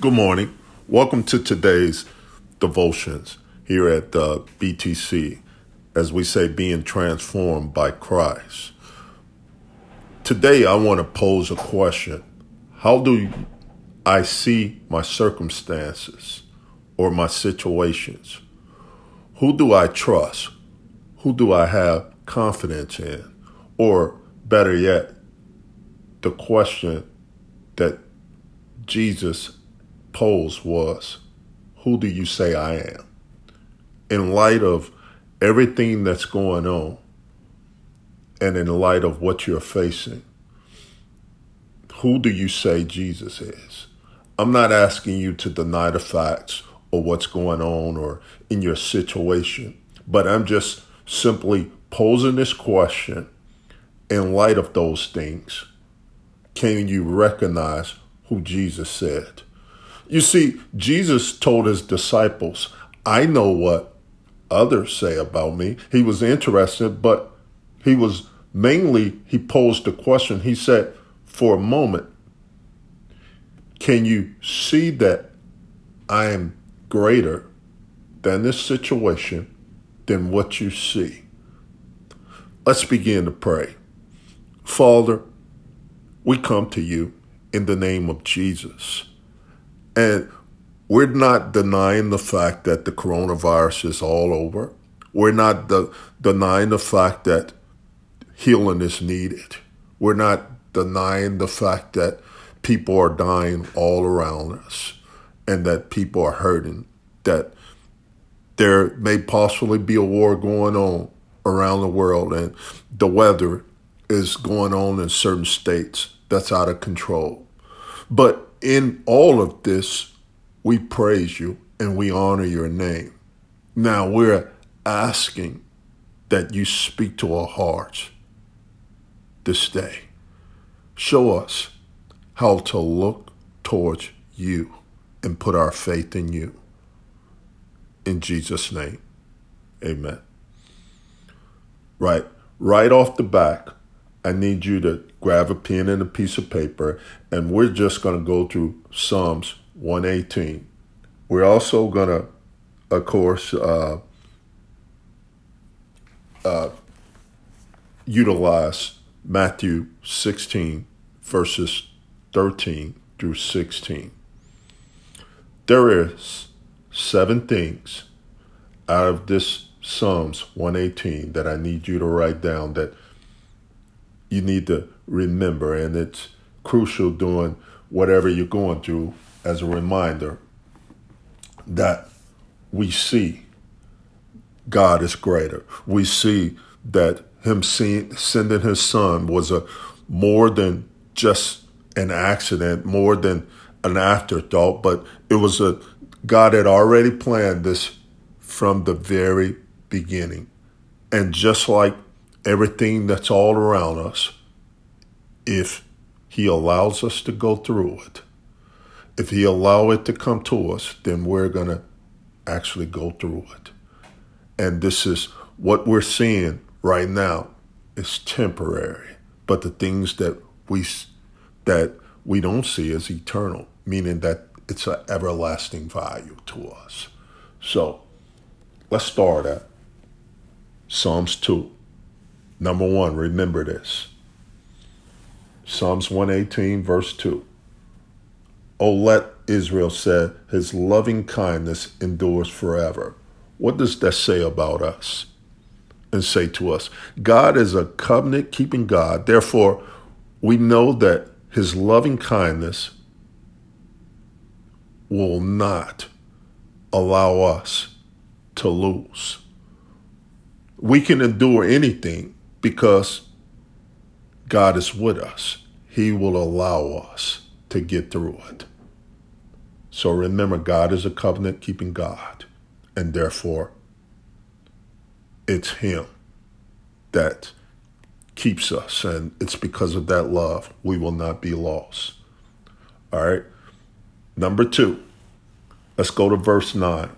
Good morning. Welcome to today's devotions here at uh, BTC, as we say, being transformed by Christ. Today, I want to pose a question How do I see my circumstances or my situations? Who do I trust? Who do I have confidence in? Or better yet, the question that Jesus posed was, Who do you say I am? In light of everything that's going on, and in light of what you're facing, who do you say Jesus is? I'm not asking you to deny the facts or what's going on or in your situation, but I'm just simply posing this question in light of those things. Can you recognize who Jesus said? You see, Jesus told his disciples, I know what others say about me. He was interested, but he was mainly, he posed the question. He said, for a moment, can you see that I am greater than this situation than what you see? Let's begin to pray. Father, we come to you in the name of Jesus. And we're not denying the fact that the coronavirus is all over. We're not de- denying the fact that healing is needed. We're not denying the fact that people are dying all around us and that people are hurting, that there may possibly be a war going on around the world and the weather is going on in certain states that's out of control. But in all of this, we praise you and we honor your name. Now we're asking that you speak to our hearts this day. Show us how to look towards you and put our faith in you. In Jesus' name, amen. Right, right off the back, I need you to grab a pen and a piece of paper, and we're just going to go through Psalms 118. We're also going to, of course, uh, uh, utilize Matthew 16, verses 13 through 16. There is seven things out of this Psalms 118 that I need you to write down that you need to remember, and it's crucial doing whatever you're going through as a reminder that we see God is greater. We see that Him sending His Son was a more than just an accident, more than an afterthought, but it was a God had already planned this from the very beginning. And just like everything that's all around us, if He allows us to go through it, if He allow it to come to us, then we're going to actually go through it. And this is what we're seeing right now is temporary, but the things that we that we don't see is eternal, meaning that it's an everlasting value to us. So let's start at Psalms 2. Number one, remember this. Psalms 118, verse 2. Oh, let Israel say, His loving kindness endures forever. What does that say about us? And say to us, God is a covenant keeping God. Therefore, we know that His loving kindness will not allow us to lose. We can endure anything because God is with us. He will allow us to get through it. So remember, God is a covenant keeping God, and therefore it's Him that keeps us, and it's because of that love we will not be lost. All right. Number two, let's go to verse 9.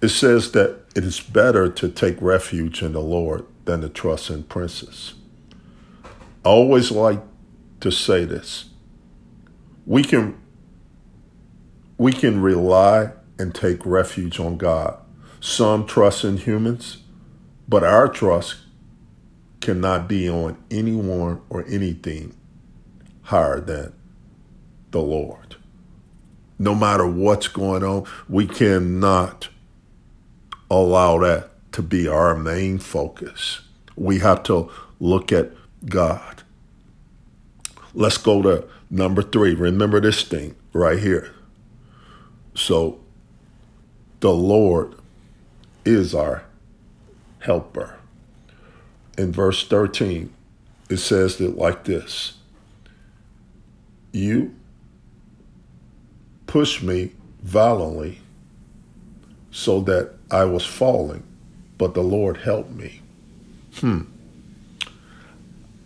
It says that it is better to take refuge in the Lord than to trust in princes. I always like to say this. We can we can rely and take refuge on God. Some trust in humans, but our trust cannot be on anyone or anything higher than the Lord. No matter what's going on, we cannot allow that to be our main focus. We have to look at God. Let's go to number three. Remember this thing right here. So, the Lord is our helper. In verse 13, it says it like this You push me violently so that I was falling, but the Lord helped me. Hmm.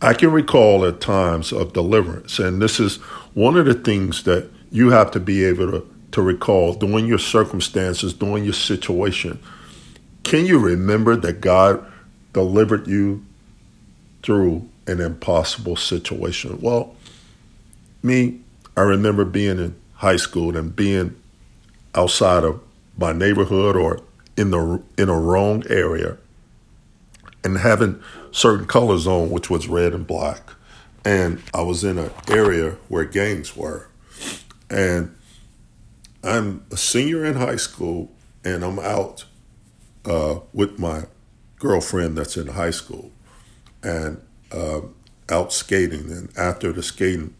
I can recall at times of deliverance, and this is one of the things that you have to be able to, to recall during your circumstances, during your situation. Can you remember that God delivered you through an impossible situation? Well, me, I remember being in high school and being outside of my neighborhood or in the in a wrong area and having certain colors on, which was red and black. And I was in an area where gangs were. And I'm a senior in high school and I'm out uh, with my girlfriend that's in high school and uh, out skating. And after the skating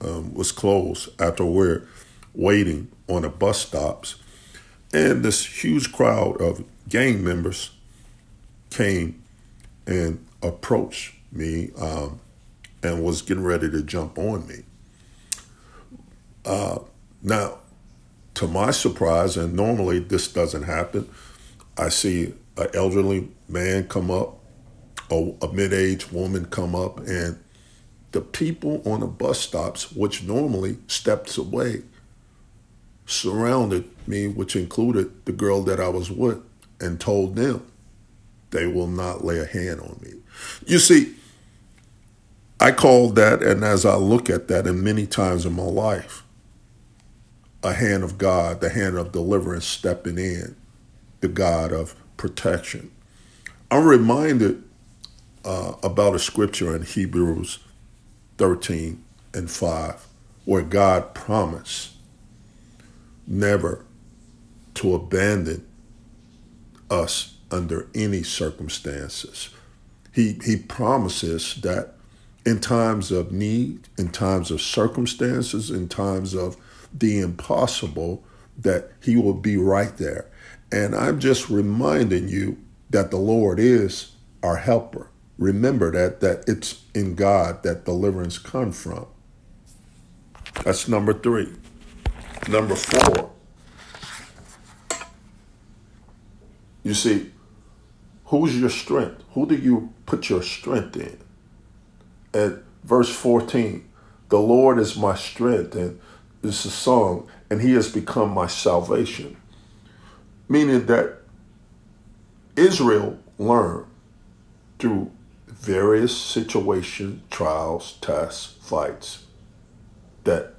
um, was closed, after we're waiting on the bus stops, and this huge crowd of gang members came and approached me um, and was getting ready to jump on me. Uh, now, to my surprise, and normally this doesn't happen, I see an elderly man come up, a, a mid aged woman come up, and the people on the bus stops, which normally steps away, surrounded me, which included the girl that I was with, and told them they will not lay a hand on me. You see, I call that, and as I look at that, and many times in my life, a hand of God, the hand of deliverance stepping in, the God of protection. I'm reminded uh, about a scripture in Hebrews 13 and 5 where God promised never to abandon us under any circumstances. He, he promises that in times of need, in times of circumstances, in times of the impossible, that he will be right there. And I'm just reminding you that the Lord is our helper. Remember that that it's in God that deliverance comes from. That's number three. Number four. You see, who's your strength? Who do you put your strength in? At verse 14, the Lord is my strength, and it's a song, and he has become my salvation. Meaning that Israel learned through various situations, trials, tests, fights, that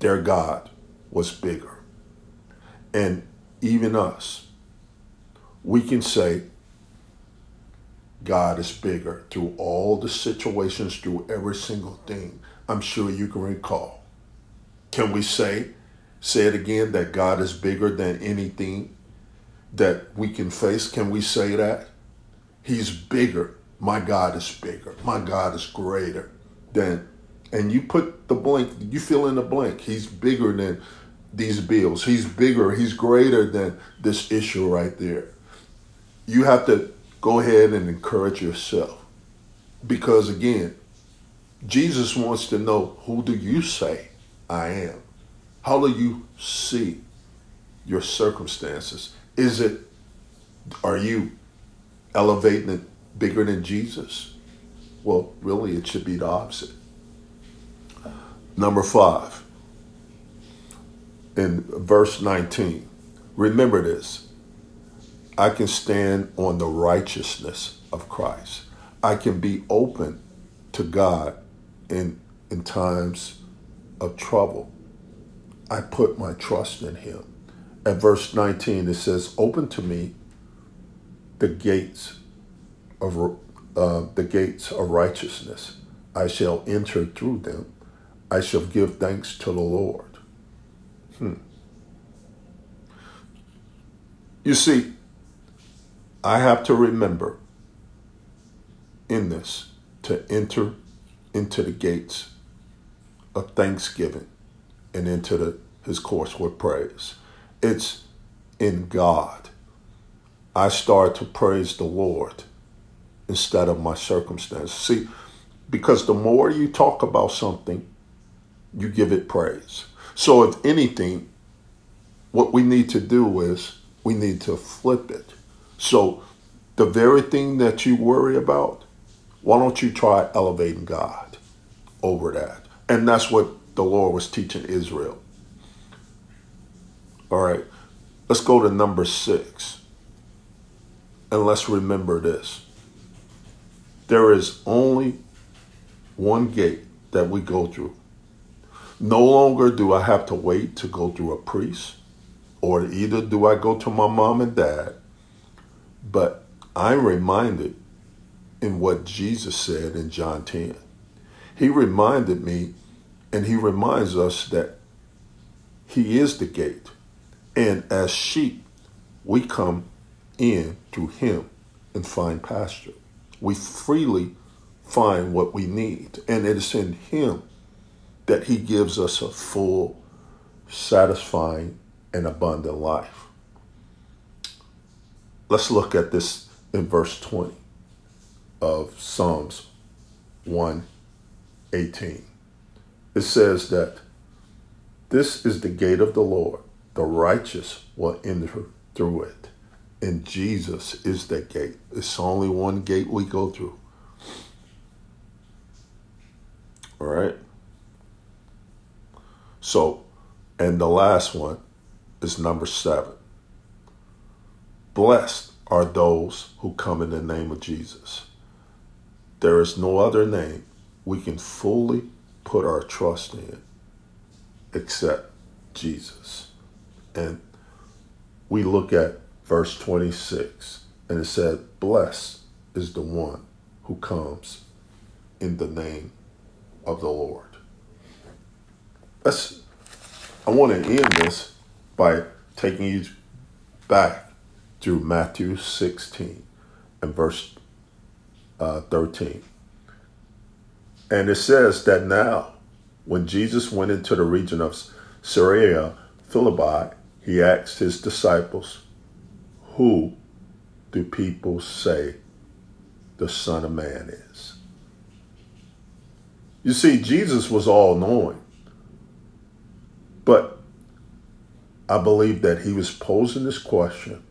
their God was bigger. And even us, we can say God is bigger through all the situations, through every single thing. I'm sure you can recall. Can we say, say it again, that God is bigger than anything that we can face? Can we say that? He's bigger. My God is bigger. My God is greater than, and you put the blank, you fill in the blank. He's bigger than these bills. He's bigger. He's greater than this issue right there. You have to go ahead and encourage yourself. Because again, Jesus wants to know who do you say I am? How do you see your circumstances? Is it, are you elevating it bigger than Jesus? Well, really, it should be the opposite. Number five, in verse 19, remember this I can stand on the righteousness of Christ. I can be open to God in, in times of trouble. I put my trust in him. At verse 19, it says, Open to me the gates of uh, the gates of righteousness. I shall enter through them. I shall give thanks to the Lord. Hmm. You see, I have to remember in this to enter into the gates of thanksgiving and into the, his course with praise. It's in God. I start to praise the Lord instead of my circumstances. See, because the more you talk about something, you give it praise. So, if anything, what we need to do is we need to flip it. So, the very thing that you worry about, why don't you try elevating God over that? And that's what the Lord was teaching Israel. All right, let's go to number six. And let's remember this there is only one gate that we go through. No longer do I have to wait to go through a priest, or either do I go to my mom and dad, but I'm reminded in what Jesus said in John 10. He reminded me, and he reminds us that he is the gate. And as sheep, we come in through him and find pasture we freely find what we need. And it is in Him that He gives us a full, satisfying, and abundant life. Let's look at this in verse 20 of Psalms 118. It says that this is the gate of the Lord, the righteous will enter through it. And Jesus is that gate. It's only one gate we go through. All right. So, and the last one is number seven. Blessed are those who come in the name of Jesus. There is no other name we can fully put our trust in except Jesus. And we look at verse 26. And it said, Blessed is the one who comes in the name of the Lord. I want to end this by taking you back to Matthew 16 and verse uh, 13. And it says that now, when Jesus went into the region of Caesarea, Philippi, he asked his disciples, who do people say the Son of Man is? You see, Jesus was all knowing. But I believe that he was posing this question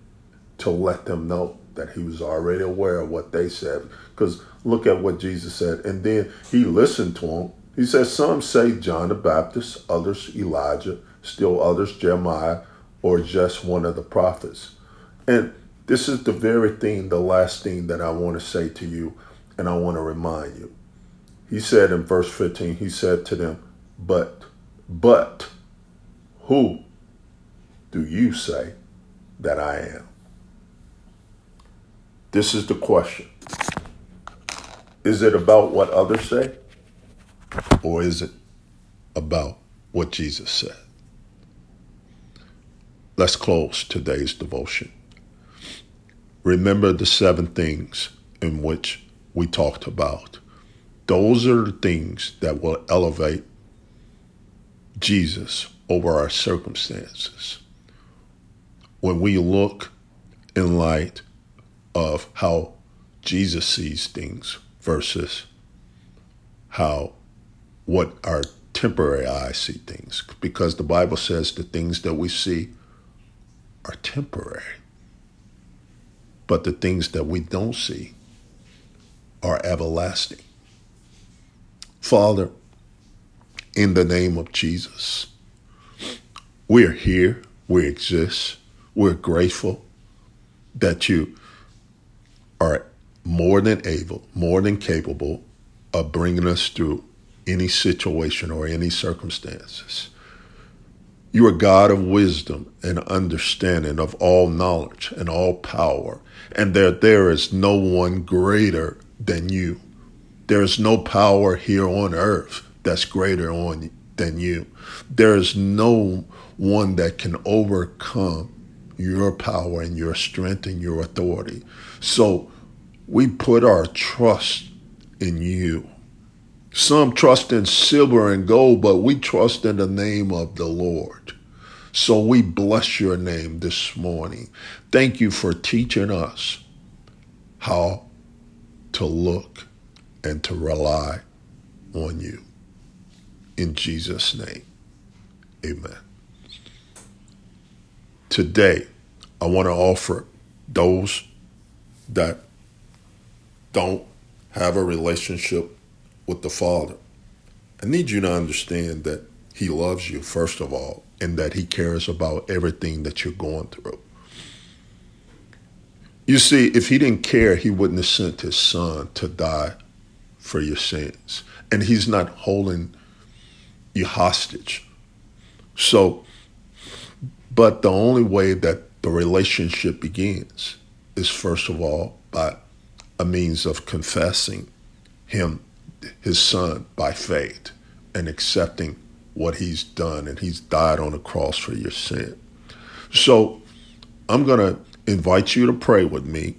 to let them know that he was already aware of what they said. Because look at what Jesus said. And then he listened to them. He said, Some say John the Baptist, others Elijah, still others Jeremiah, or just one of the prophets. And this is the very thing, the last thing that I want to say to you, and I want to remind you. He said in verse 15, he said to them, But, but, who do you say that I am? This is the question. Is it about what others say? Or is it about what Jesus said? Let's close today's devotion remember the seven things in which we talked about. Those are the things that will elevate Jesus over our circumstances. When we look in light of how Jesus sees things versus how what our temporary eyes see things because the Bible says the things that we see are temporary. But the things that we don't see are everlasting. Father, in the name of Jesus, we're here, we exist, we're grateful that you are more than able, more than capable of bringing us through any situation or any circumstances. You are God of wisdom and understanding of all knowledge and all power, and that there is no one greater than you. There is no power here on earth that's greater on than you. There is no one that can overcome your power and your strength and your authority. So we put our trust in you. Some trust in silver and gold, but we trust in the name of the Lord. So we bless your name this morning. Thank you for teaching us how to look and to rely on you. In Jesus' name, amen. Today, I want to offer those that don't have a relationship with the Father. I need you to understand that He loves you, first of all, and that He cares about everything that you're going through. You see, if He didn't care, He wouldn't have sent His Son to die for your sins. And He's not holding you hostage. So, but the only way that the relationship begins is, first of all, by a means of confessing him, his son, by faith and accepting what he's done. And he's died on the cross for your sin. So I'm going to invite you to pray with me.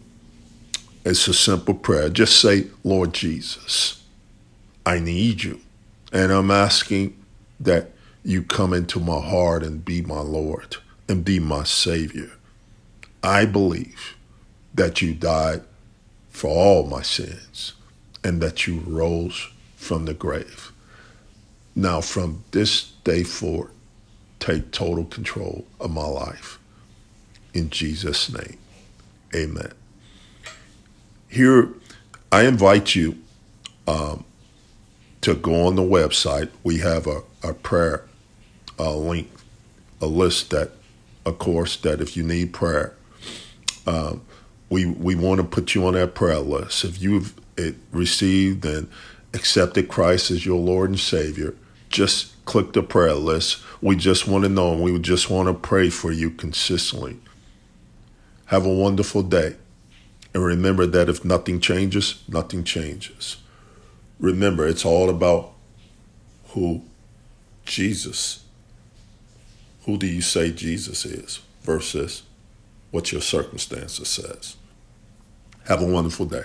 It's a simple prayer. Just say, Lord Jesus, I need you. And I'm asking that you come into my heart and be my Lord and be my Savior. I believe that you died for all my sins and that you rose from the grave. Now, from this day forward, take total control of my life. In Jesus' name, amen. Here, I invite you um, to go on the website. We have a, a prayer uh, link, a list that, of course, that if you need prayer, um, we we want to put you on that prayer list. If you've received and accepted Christ as your Lord and Savior, just click the prayer list. We just want to know and we just want to pray for you consistently. Have a wonderful day. And remember that if nothing changes, nothing changes. Remember, it's all about who Jesus. Who do you say Jesus is versus what your circumstances says? Have a wonderful day.